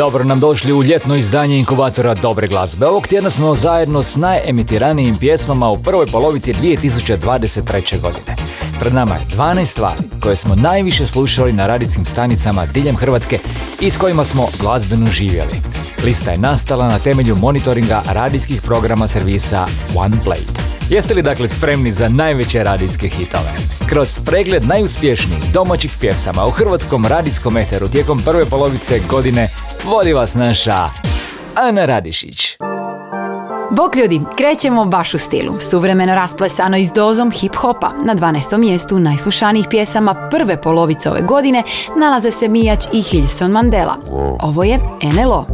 Dobro nam došli u ljetno izdanje inkubatora dobre glazbe. Ovog tjedna smo zajedno s najemitiranijim pjesmama u prvoj polovici 2023. godine. Pred nama je 12 stvari koje smo najviše slušali na radijskim stanicama diljem Hrvatske i s kojima smo glazbeno živjeli. Lista je nastala na temelju monitoringa radijskih programa servisa OnePlay. Jeste li dakle spremni za najveće radijske hitove? Kroz pregled najuspješnijih domaćih pjesama u hrvatskom radijskom eteru tijekom prve polovice godine vodi vas naša Ana Radišić. Bok ljudi, krećemo baš u stilu. Suvremeno rasplesano i s dozom hip-hopa. Na 12. mjestu najslušanijih pjesama prve polovice ove godine nalaze se Mijač i Hilson Mandela. Ovo je NLO.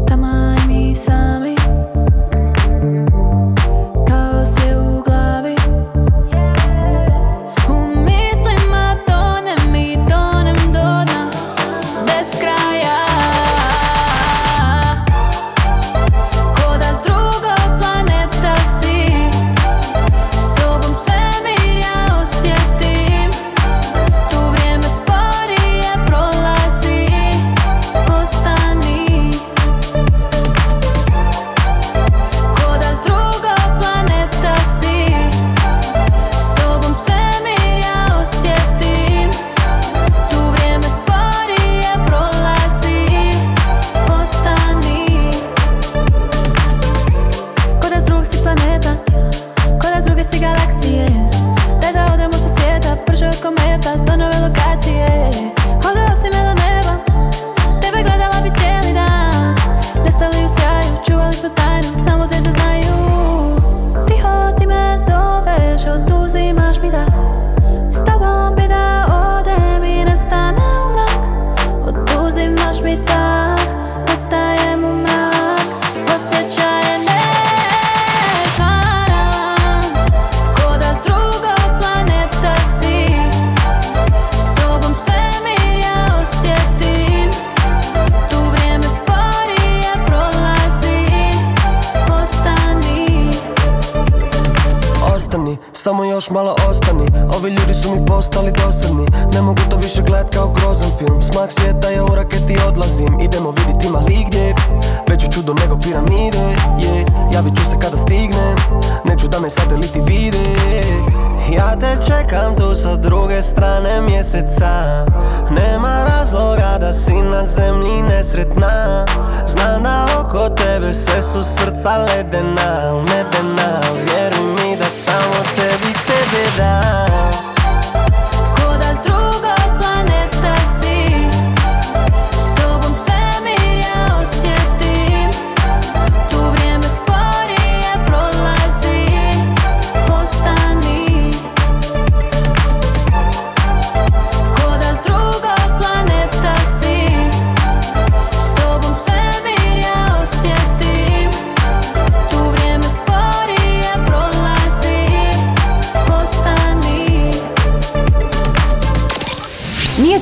si na zemlji nesretna. Zna da oko tebe sve su srca ledena Medena, vjeruj mi da samo tebi sebe dam.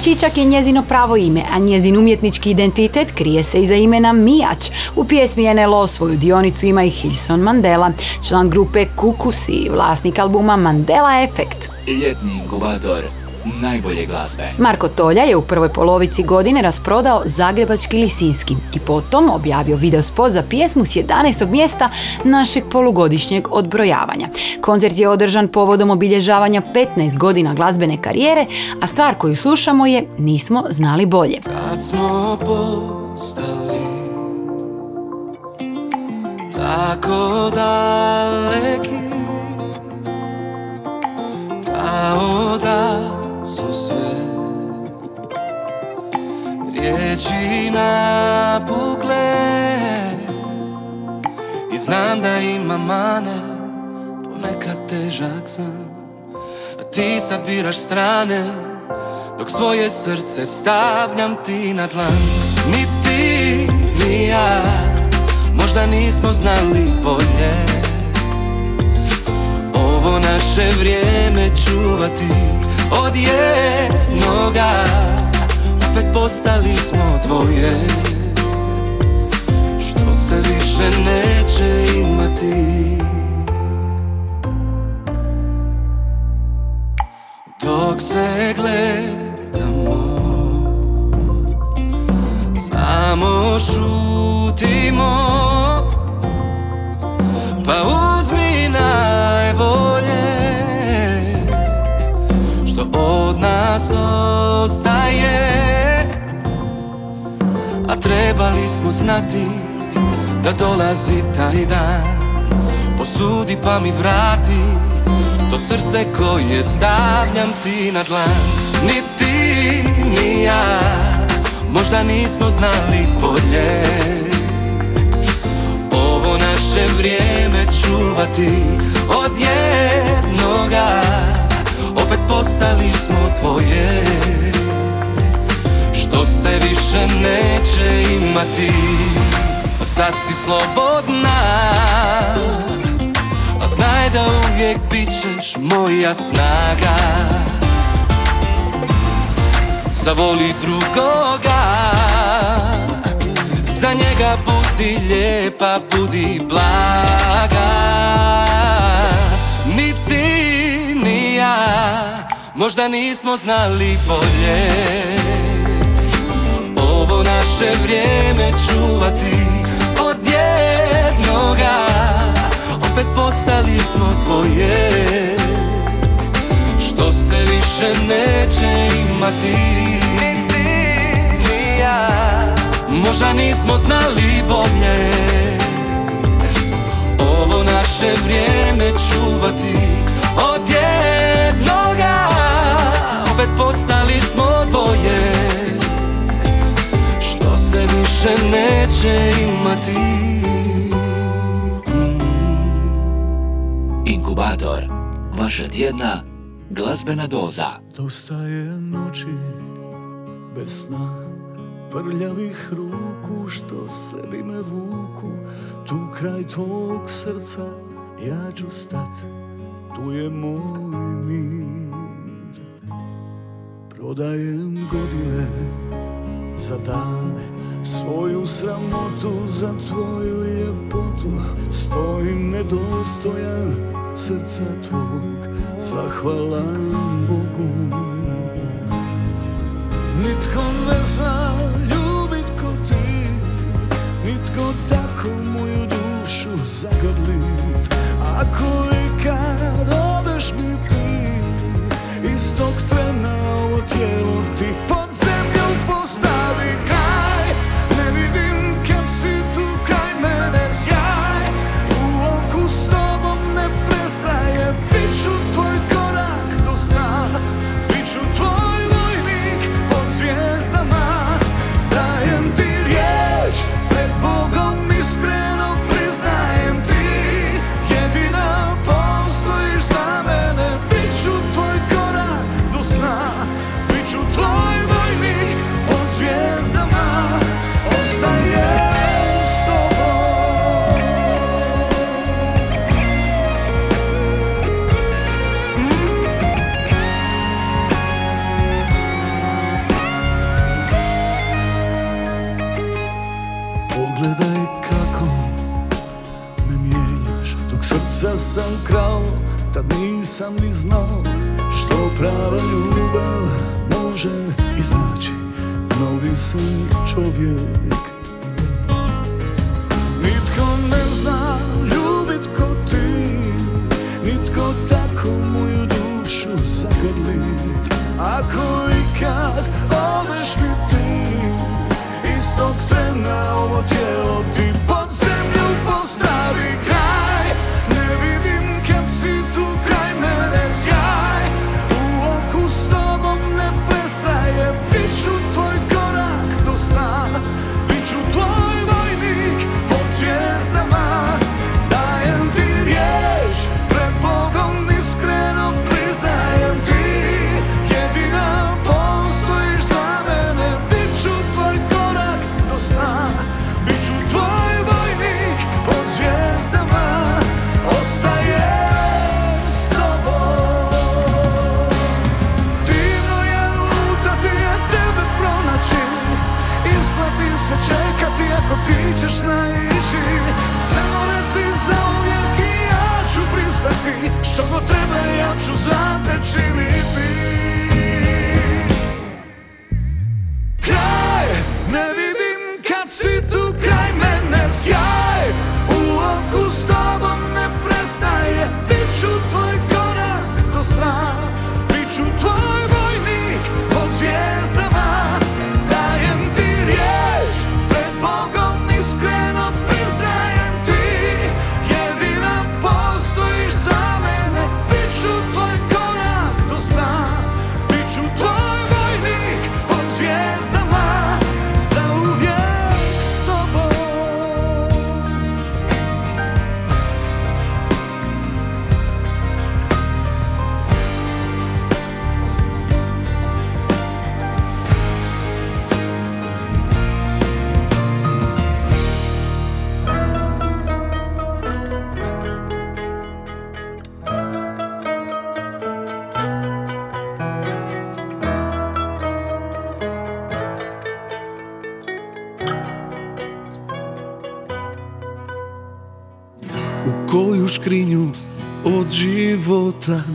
Čičak je njezino pravo ime, a njezin umjetnički identitet krije se iza imena Mijač. U pjesmi NLO svoju dionicu ima i Hilson Mandela, član grupe Kukusi, vlasnik albuma Mandela Effect. Ljetni inkubator najbolje glazbe. Marko Tolja je u prvoj polovici godine rasprodao Zagrebački Lisinski i potom objavio video spot za pjesmu s 11. mjesta našeg polugodišnjeg odbrojavanja. Koncert je održan povodom obilježavanja 15 godina glazbene karijere, a stvar koju slušamo je Nismo znali bolje. Kad smo postali tako daleki kao da sve. Riječi napukle I znam da ima mane Ponekad težak sam. A ti sad biraš strane Dok svoje srce stavljam ti na dlan. Ni ti, ni ja Možda nismo znali bolje. Naše vrijeme čuvati Od jednoga Opet postali smo dvoje. Što se više neće imati. Dok se gledamo Samo šutimo. Pa uzmi nas ostaje. A trebali smo znati Da dolazi taj dan. Posudi pa mi vrati To srce koje stavljam ti na dlan. Ni ti, ni ja Možda nismo znali bolje. Ovo naše vrijeme čuvati Od jednoga postali smo tvoje. Što se više neće imati Sad si slobodna. A znaj da uvijek bit ćeš moja snaga. Zavoli drugoga Za njega budi lijepa, budi blaga. Ni ti, ni ja Možda nismo znali bolje. Ovo naše vrijeme čuvati Od jednoga. Opet postali smo tvoje. Što se više neće imati. Možda nismo znali bolje. Ovo naše vrijeme čuvati Opet postali smo dvoje. Što se više neće imati. Inkubator, vaša tjedna glazbena doza. Dosta je noći bez sna Prljavih ruku što sebi me vuku. Tu kraj tvog srca ja ću stat Tu je moj mir Prodajem godine za dane. Svoju sramotu za tvoju ljepotu Stojim nedostojan srca tvog. Zahvalan Bogu. Nitko ne znao Što prava ljubav može iznaći Novi sam čovjek. Nitko ne zna ljubit ko ti Nitko tako moju dušu zagrlit. Ako i kad odeš mi ti Istog trena ovo tijelo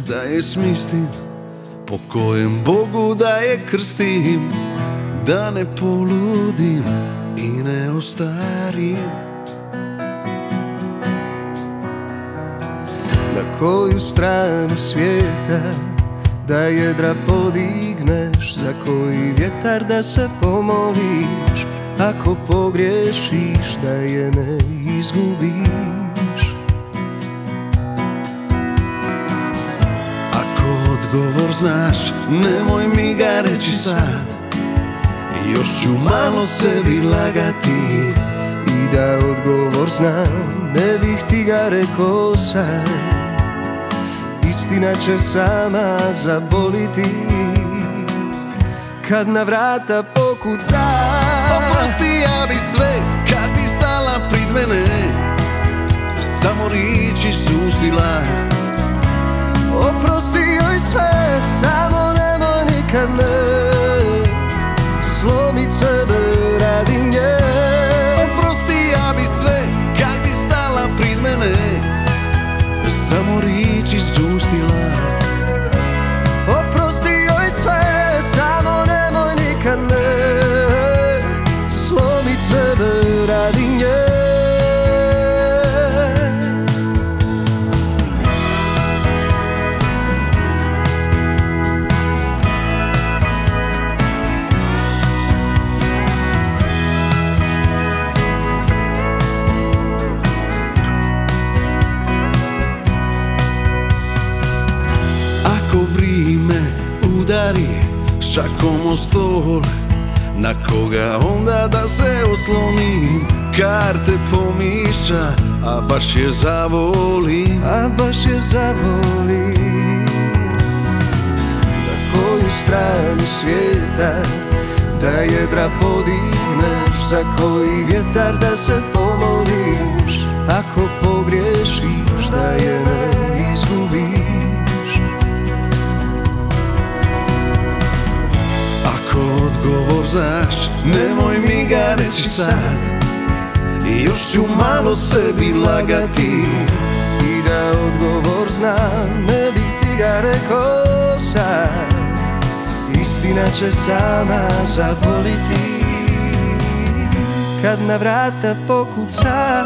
da je smislim Po kojem Bogu da je krstim Da ne poludim i ne ostarim. Na koju stranu svijeta da jedra podigneš Za koji vjetar da se pomoliš Ako pogriješiš da je ne izgubiš odgovor znaš, nemoj mi ga reći sad. Još ću malo sebi lagati I da odgovor znam, ne bih ti ga rekao sad. Istina će sama zaboliti Kad na vrata pokuca. Oprosti ja bi sve kad bi stala prid mene Samo riječi sustila Oprosti joj sve, samo nemoj nikad ne. Slomit sebe Karte pomiša, a baš je zavolim A baš je zavolim Na koju stranu svijeta Da jedra podigneš Za koji vjetar da se pomoliš? Ako pogriješiš da je ne izgubiš. Ako odgovor znaš, nemoj mi ga reći sad I još ću malo sebi lagati. I da odgovor znam, ne bih ti ga rekao sad. Istina će sama zaboliti. Kad na vrata pokuca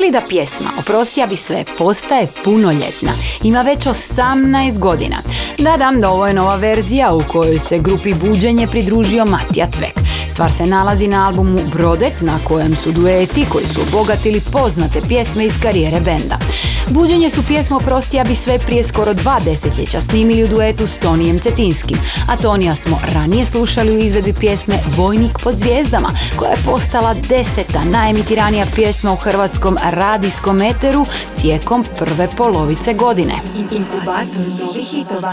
li da pjesma Oprosti ja bi sve postaje punoljetna? Ima već 18 godina. Da, da, ovo je nova verzija u kojoj se grupi Buđenje pridružio Matija Cvek. Stvar se nalazi na albumu Brodet na kojem su dueti koji su obogatili poznate pjesme iz karijere benda. Buđenje su pjesmu Oprosti ja bi sve prije skoro dva desetljeća snimili u duetu s Tonijem Cetinskim, a Tonija smo ranije slušali u izvedbi pjesme Vojnik pod zvijezdama, koja je postala deseta najemitiranija pjesma u hrvatskom radijskom eteru tijekom prve polovice godine.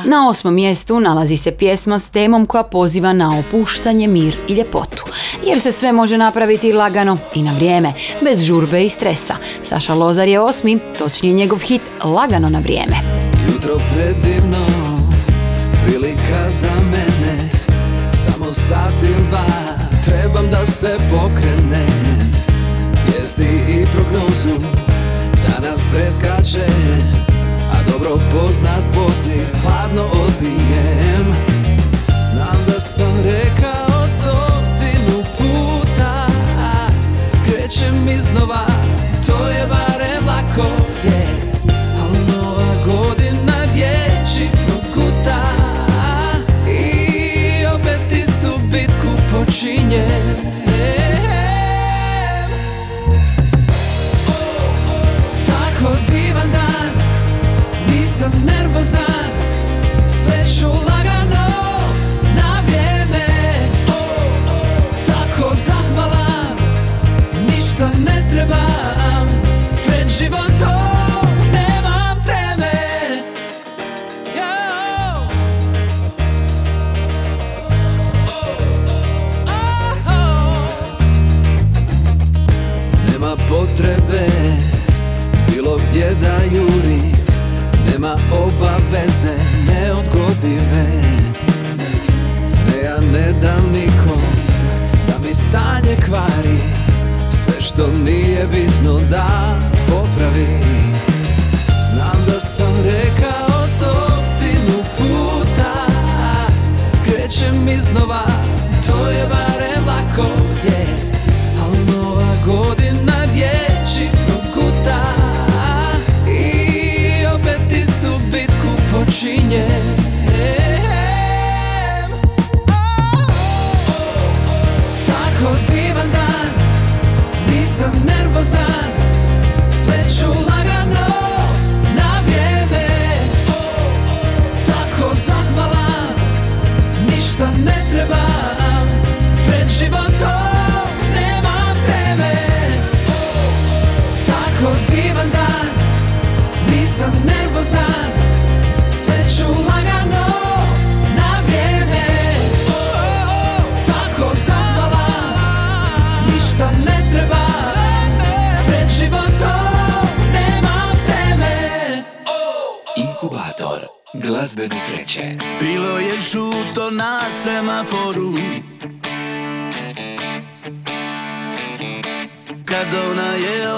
Na osmom mjestu nalazi se pjesma s temom koja poziva na opuštanje, mir i ljepotu. Jer se sve može napraviti lagano i na vrijeme, bez žurbe i stresa. Saša Lozar je osmi, točnije njegov hit Lagano na vrijeme. Jutro predivno, prilika za mene Samo sat ili dva, trebam da se pokrenem. Vijesti i prognozu, danas preskače A dobro poznat poziv, hladno odbijem. Znam da sam rekao stotinu puta Krećem iznova, to je barem lako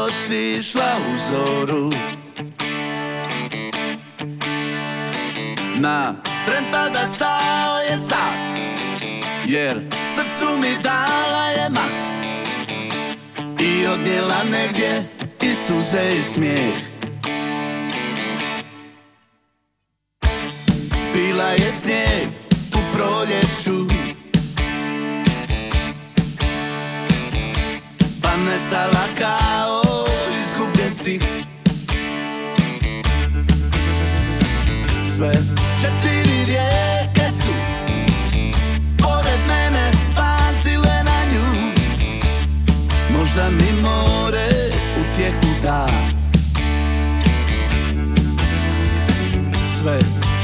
otišla u zoru. Na tren tada stao je sat Jer srcu mi dala je mat. I odnijela negdje i suze i smijeh. Bila je snijeg u proljeću. Pa nestala kao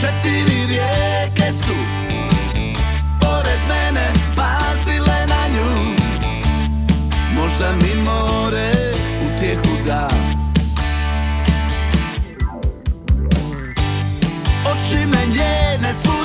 četiri rijeke su Pored mene pazile na nju. Možda mi more utjehu da. Oči me njene svuda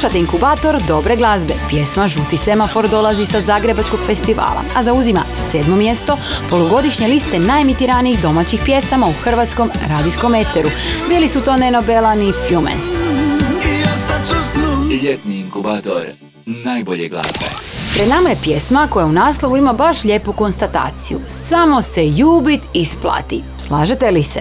Slušate inkubator dobre glazbe. Pjesma Žuti semafor dolazi sa Zagrebačkog festivala, a zauzima sedmo mjesto polugodišnje liste najemitiranijih domaćih pjesama u hrvatskom radijskom eteru. Bili su to Neno Belan i Fjumens. i ostat ću snu Ljetni inkubator najbolje glazbe. Pred nama je pjesma koja u naslovu ima baš lijepu konstataciju. Samo se ljubit isplati. Slažete li se?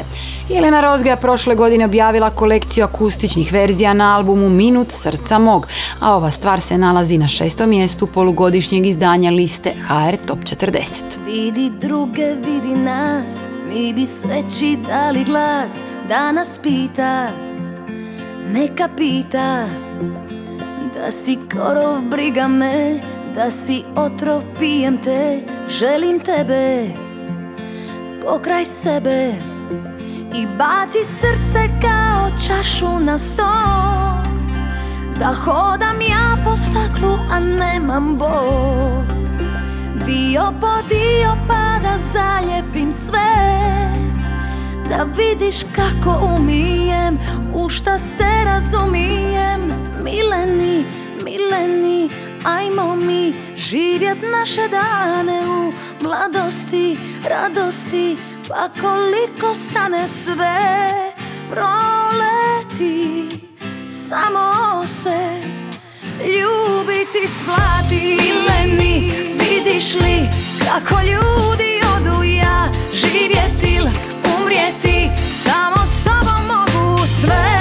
Jelena Rozga je prošle godine objavila kolekciju akustičnih verzija na albumu Minut srca mog, a ova stvar se nalazi na šestom mjestu polugodišnjeg izdanja liste HR Top 40. Vidi druge, vidi nas Mi bi sreći dali glas Da nas pita Neka pita Da si korov, briga me Da si otrov, pijem te Želim tebe Pokraj sebe I baci srce kao čašu na stol. Da hodam ja po staklu, a nemam bol. Dio po dio pa da zalijepim sve. Da vidiš kako umijem, u šta se razumijem. Mileni, mileni, ajmo mi živjet naše dane u mladosti, radosti Pa koliko stane sve proleti Samo se. Ljubiti splati Mileni, vidiš li kako ljudi odu ja? Živjeti umrijeti, samo s tobom mogu sve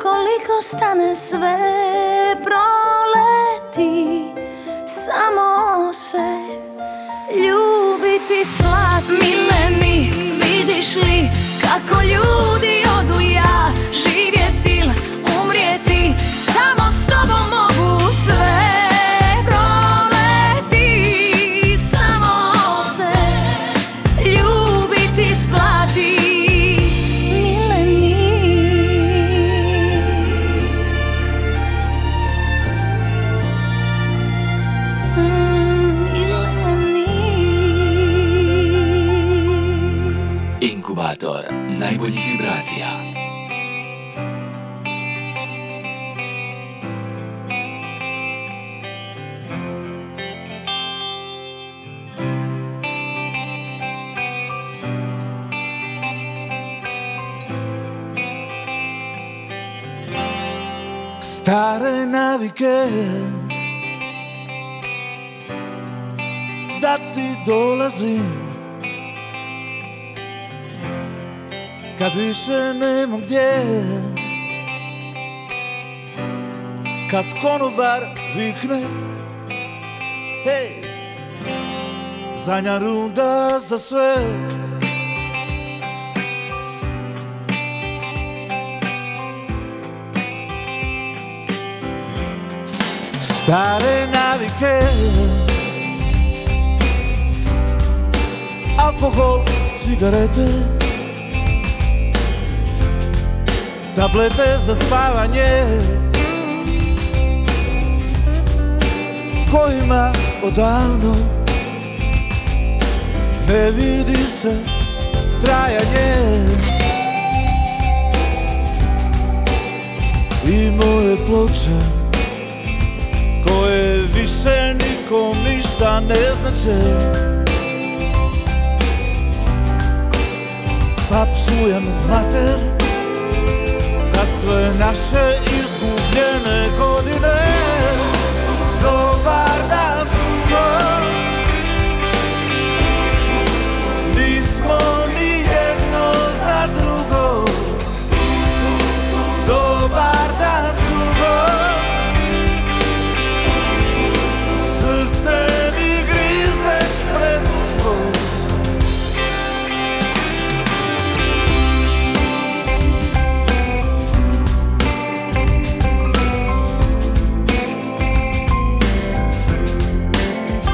Koliko stane sve proleti Samo se ljubiti slatni meni Vidiš li kako ljubi Navike Da ti dolazim. Kad više nema gdje Kad konobar vikne Hej Zadnja runda za sve Stare navike. Alkohol, cigarete. Tablete za spavanje. Kojima odavno? Ne vidi se trajanje. I moje ploče više nikom ništa ne znače. Pa psujem mater za sve naše izgubljene godine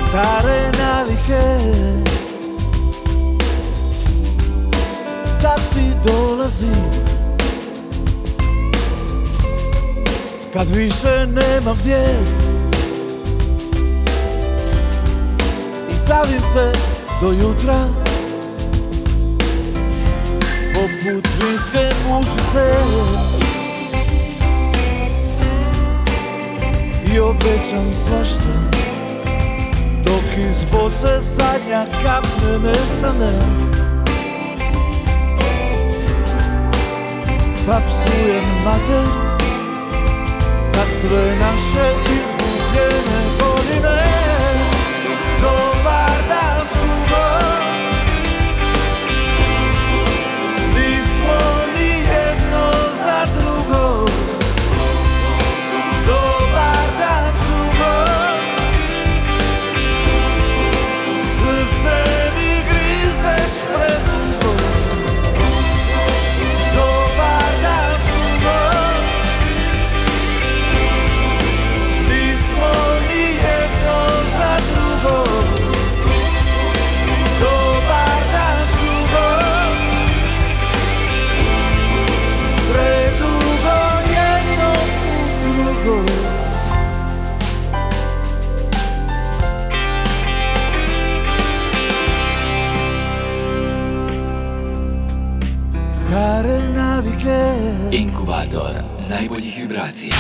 Stare navike. Da ti dolazim Kad više nema gdje I davim te do jutra Poput vinske mušice. I obećam svašta Iz boce zadnja kap ne nestane. Pa psujem mater Za sve naše izgubljene godine Inkubator najboljih vibracija.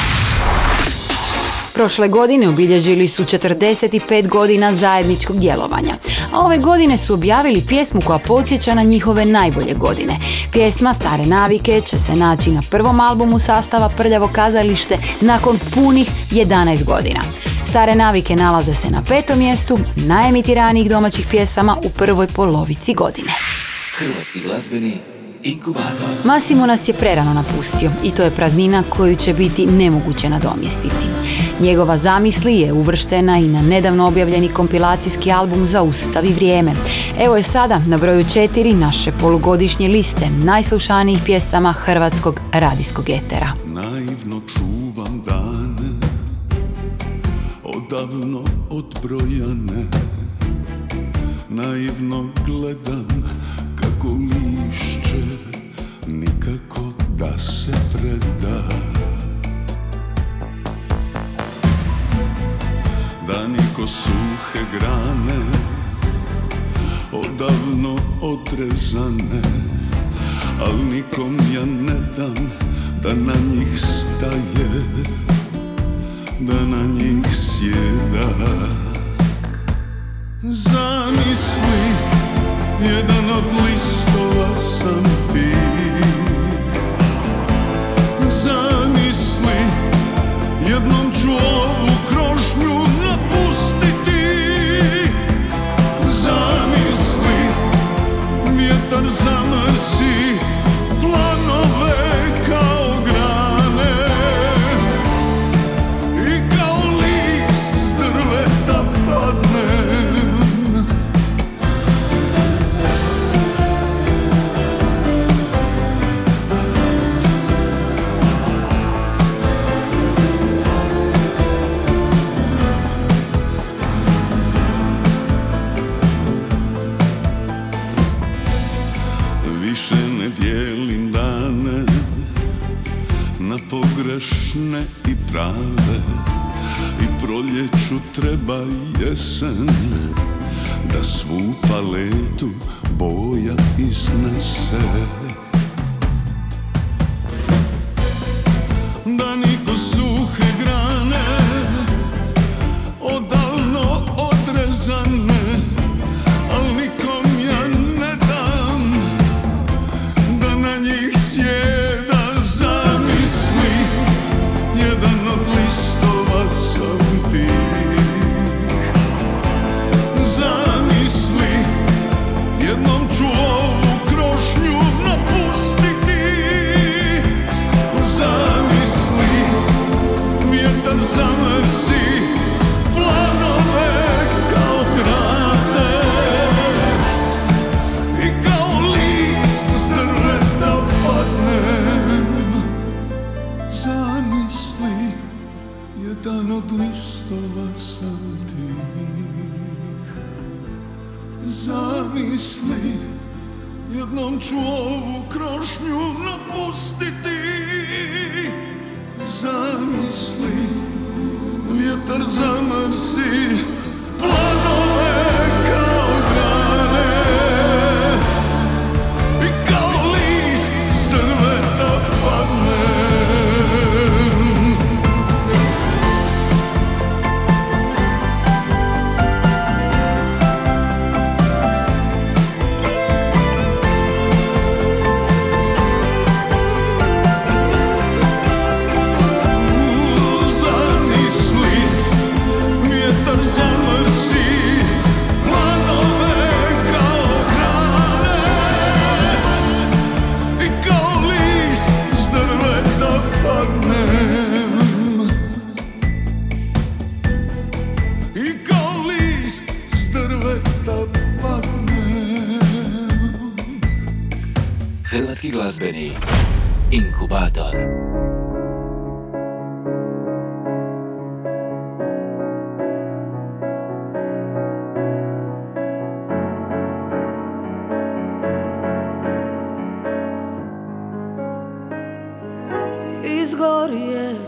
Prošle godine obilježili su 45 godina zajedničkog djelovanja, a ove godine su objavili pjesmu koja podsjeća na njihove najbolje godine. Pjesma Stare navike će se naći na prvom albumu sastava Prljavo kazalište nakon punih 11 godina. Stare navike nalaze se na petom mjestu najemitiranijih domaćih pjesama u prvoj polovici godine. Hrvatski glazbeni Inkubator. Massimo nas je prerano napustio i to je praznina koju će biti nemoguće nadomjestiti. Njegova zamisli je uvrštena i na nedavno objavljeni kompilacijski album Zaustavi vrijeme. Evo je sada na broju četiri naše polugodišnje liste najslušanijih pjesama hrvatskog radijskog etera. Naivno čuvam dane Odavno odbrojane Naivno gledam kako lišće Nikako da se preda. Dani ko suhe grane Odavno odrezane Al nikom ja ne dam da na njih staje Da na njih sjeda. Zamisli, jedan od listova sam ti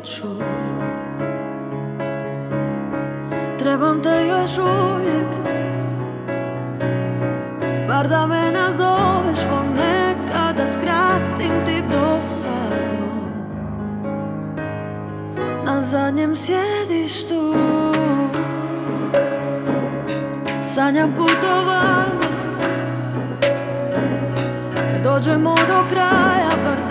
ću Trebam te još uvijek Bar da me nazoveš ponekad Da skratim ti dosadu. Na zadnjem sjedištu Sanjam putovanje. Kad dođemo do kraja Bar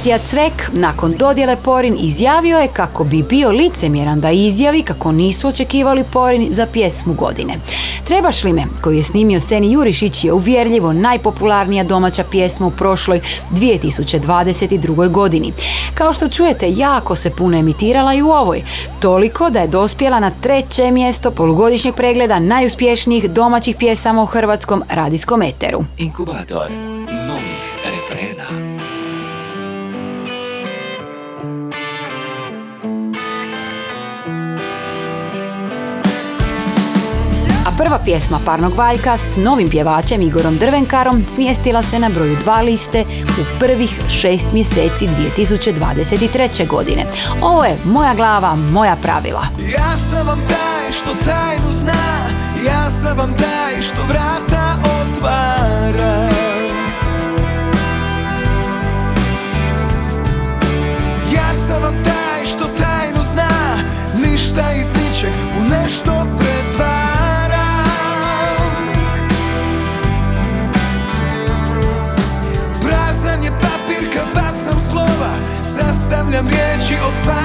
Matija Cvek nakon dodjele Porin izjavio je kako bi bio licemjeran da izjavi kako nisu očekivali Porin za pjesmu godine. Trebaš li me, koju je snimio Seni Jurišić, je uvjerljivo najpopularnija domaća pjesma u prošloj 2022. godini. Kao što čujete, jako se puno emitirala i u ovoj. Toliko da je dospjela na treće mjesto polugodišnjeg pregleda najuspješnijih domaćih pjesama u hrvatskom radijskom eteru. Inkubator novih prva pjesma Parnog Valjka s novim pjevačem Igorom Drvenkarom smjestila se na broju dva liste u prvih šest mjeseci 2023. godine. Ovo je Moja glava, moja pravila. Ja sam vam taj što tajnu zna Ja sam vam taj što vrata otvara Sastavljam riječi o stvarnosti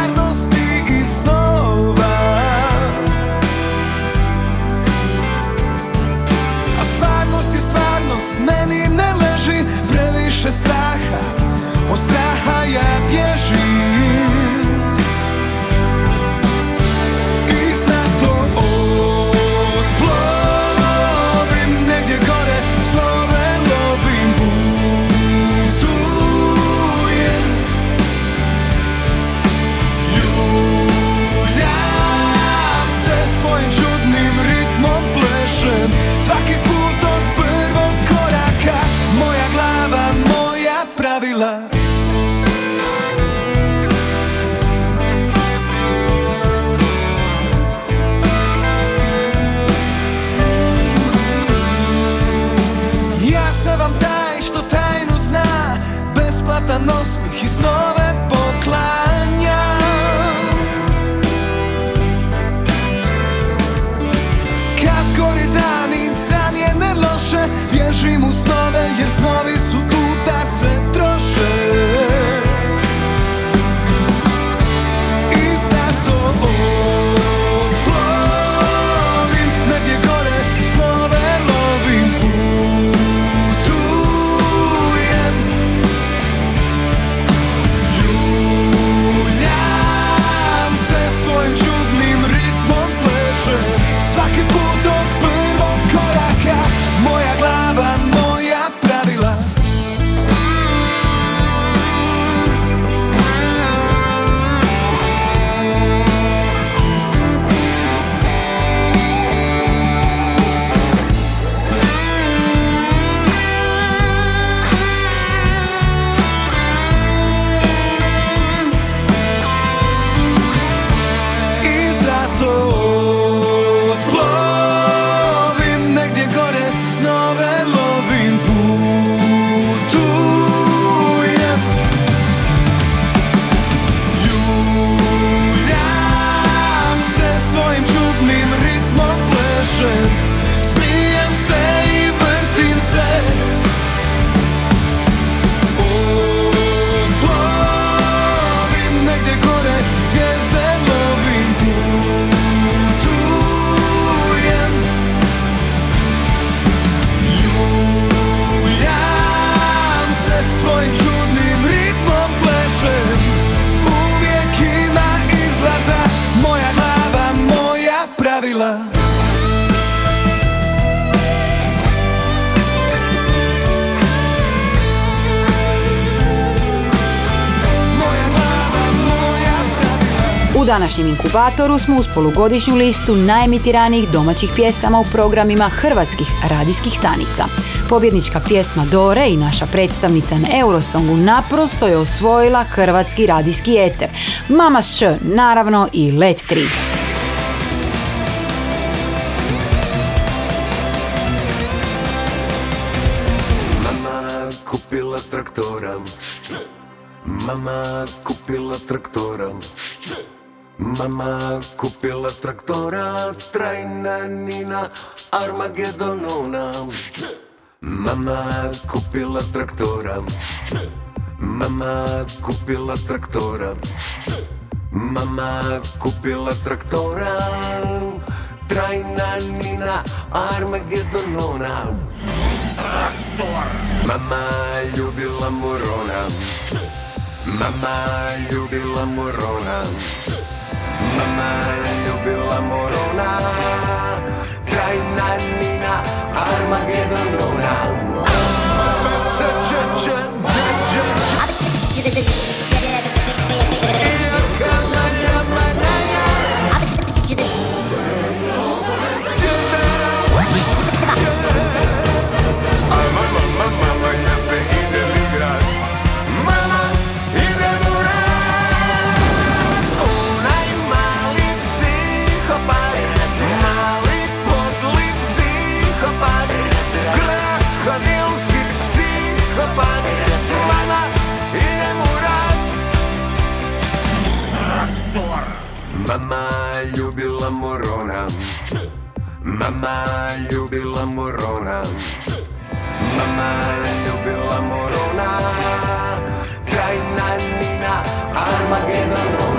inkubatoru smo uz polugodišnju listu najemitiranijih domaćih pjesama u programima hrvatskih radijskih stanica. Pobjednička pjesma Dore i naša predstavnica na Eurosongu naprosto je osvojila hrvatski radijski eter. Mama Š, naravno i Let 3. Mama kupila traktora Mama kupila traktora Mama kupila traktora Trajna Nina Armagedonona. Mama kupila traktora. Mama kupila traktora. Mama kupila traktora Trajna Nina Armagedonona. Mama ljubila morona. Mama ljubila morona Mama ljubila morona Trajna Nina Armagedonona Krokodilski Mama, ljubila morona. Mama ljubila morona. Mama ljubila morona. Trajna Nina Armagedonona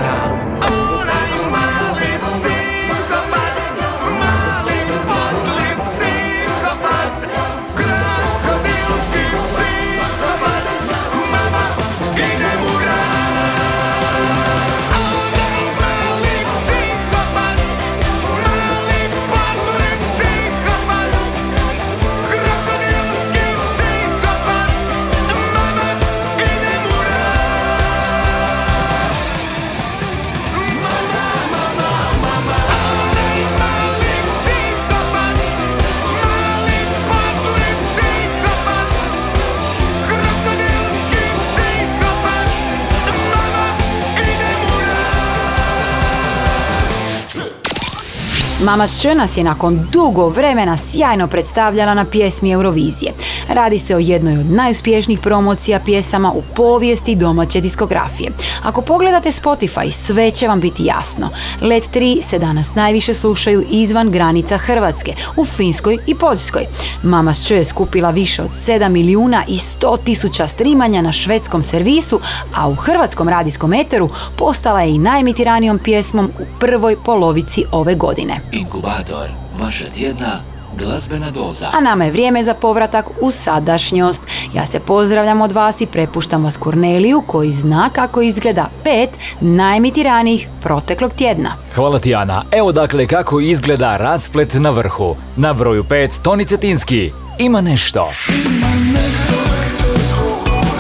Mama Š nas je nakon dugo vremena sjajno predstavljala na pjesmi Eurovizije. Radi se o jednoj od najuspješnijih promocija pjesama u povijesti domaće diskografije. Ako pogledate Spotify, sve će vam biti jasno. Let 3 se danas najviše slušaju izvan granica Hrvatske, u Finskoj i Poljskoj. Mama Š je skupila više od 7 milijuna i 100 tisuća streamanja na švedskom servisu, a u hrvatskom radijskom eteru postala je i najemitiranijom pjesmom u prvoj polovici ove godine. Inkubator, vaša tjedna glazbena doza. A nama je vrijeme za povratak u sadašnjost. Ja se pozdravljam od vas i prepuštam vas Korneliju koji zna kako izgleda pet najemitiranijih proteklog tjedna. Hvala ti Ana. Evo dakle kako izgleda rasplet na vrhu. Na broju 5 Toni Cetinski. Ima nešto.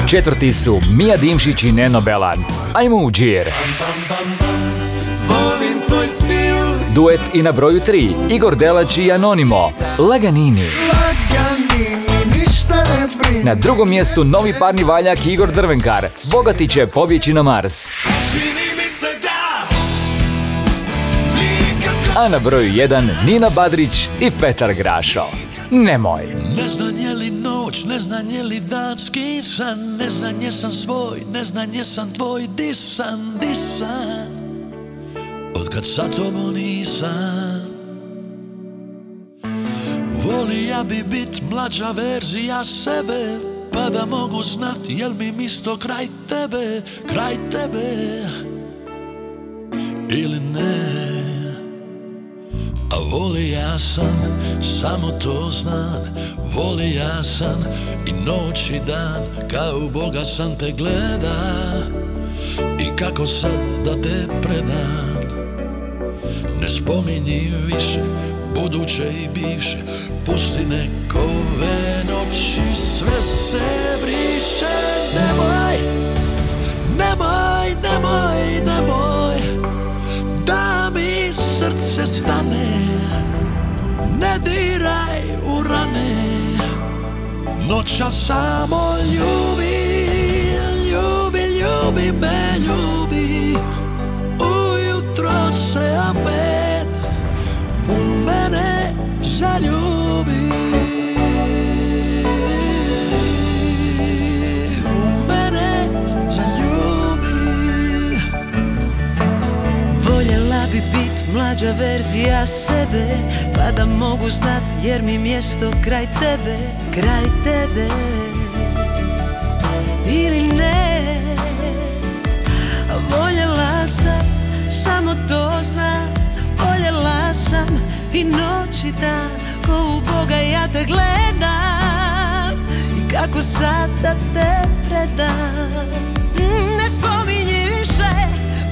Četvrti su Mija Dimšić i Neno Belan. Ajmo u džir. Volim tvoj stil Duet i na broju 3 Igor Delać i Anonimo. Laganini. Na drugom mjestu novi parni valjak Igor Drvenkar. Bogati će pobjeći na Mars. A na broju 1 Nina Badrić i Petar Grašo. Nemoj. Ne znam je li noć, ne znam je li dan skisan Ne znam jesam svoj, ne znam jesam tvoj Disan, disan Od kad sa tobom nisam. Volija bi bit mlađa verzija sebe Pa da mogu znat jel mi misto kraj tebe Kraj tebe. Ili ne. A voli ja sam, samo to znam. Voli ja sam i noć i dan Kao Boga sam te gleda. I kako sad da te predam Ne spominji više buduće i bivše. Pusti nekove noći sve se briše. Nemoj, nemoj, nemoj, nemoj Da mi srce stane. Ne diraj u rane. Noća samo ljubi, ljubi, ljubi me, ljubi. Ujutro se u mene zaljubi U mene zaljubi Voljela bi bit mlađa verzija sebe Pa da mogu znat jer mi mjesto kraj tebe Kraj tebe. Ili ne Voljela sam, samo to znam Voljela sam i noć i dan Ko u Boga ja te gledam I kako sad da te predam. Ne spominji više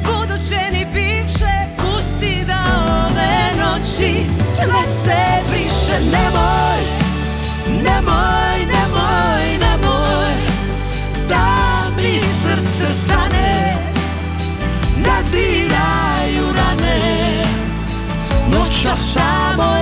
buduće ni bivše Pusti da ove noći sve se briše. Nemoj, nemoj, nemoj, nemoj Da mi srce stane Ne diraju Noća samo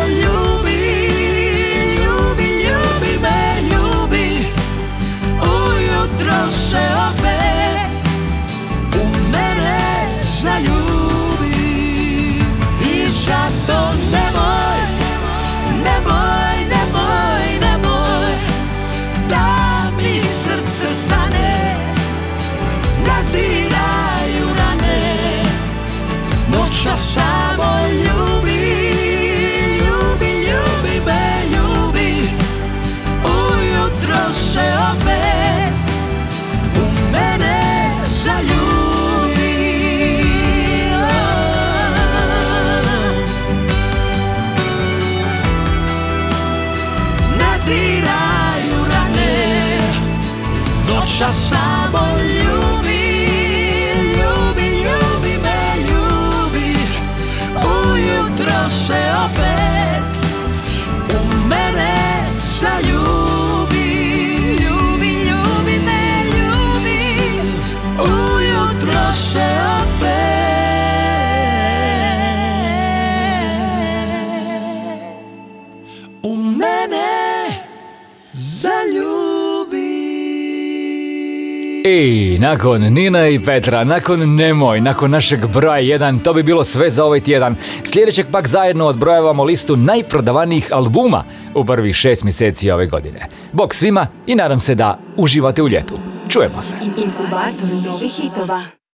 nakon Nina i Petra, nakon Nemoj, nakon našeg broja 1, to bi bilo sve za ovaj tjedan. Sljedećeg pak zajedno odbrojavamo listu najprodavanijih albuma u prvih šest mjeseci ove godine. Bog svima i nadam se da uživate u ljetu. Čujemo se. Inkubator novih hitova.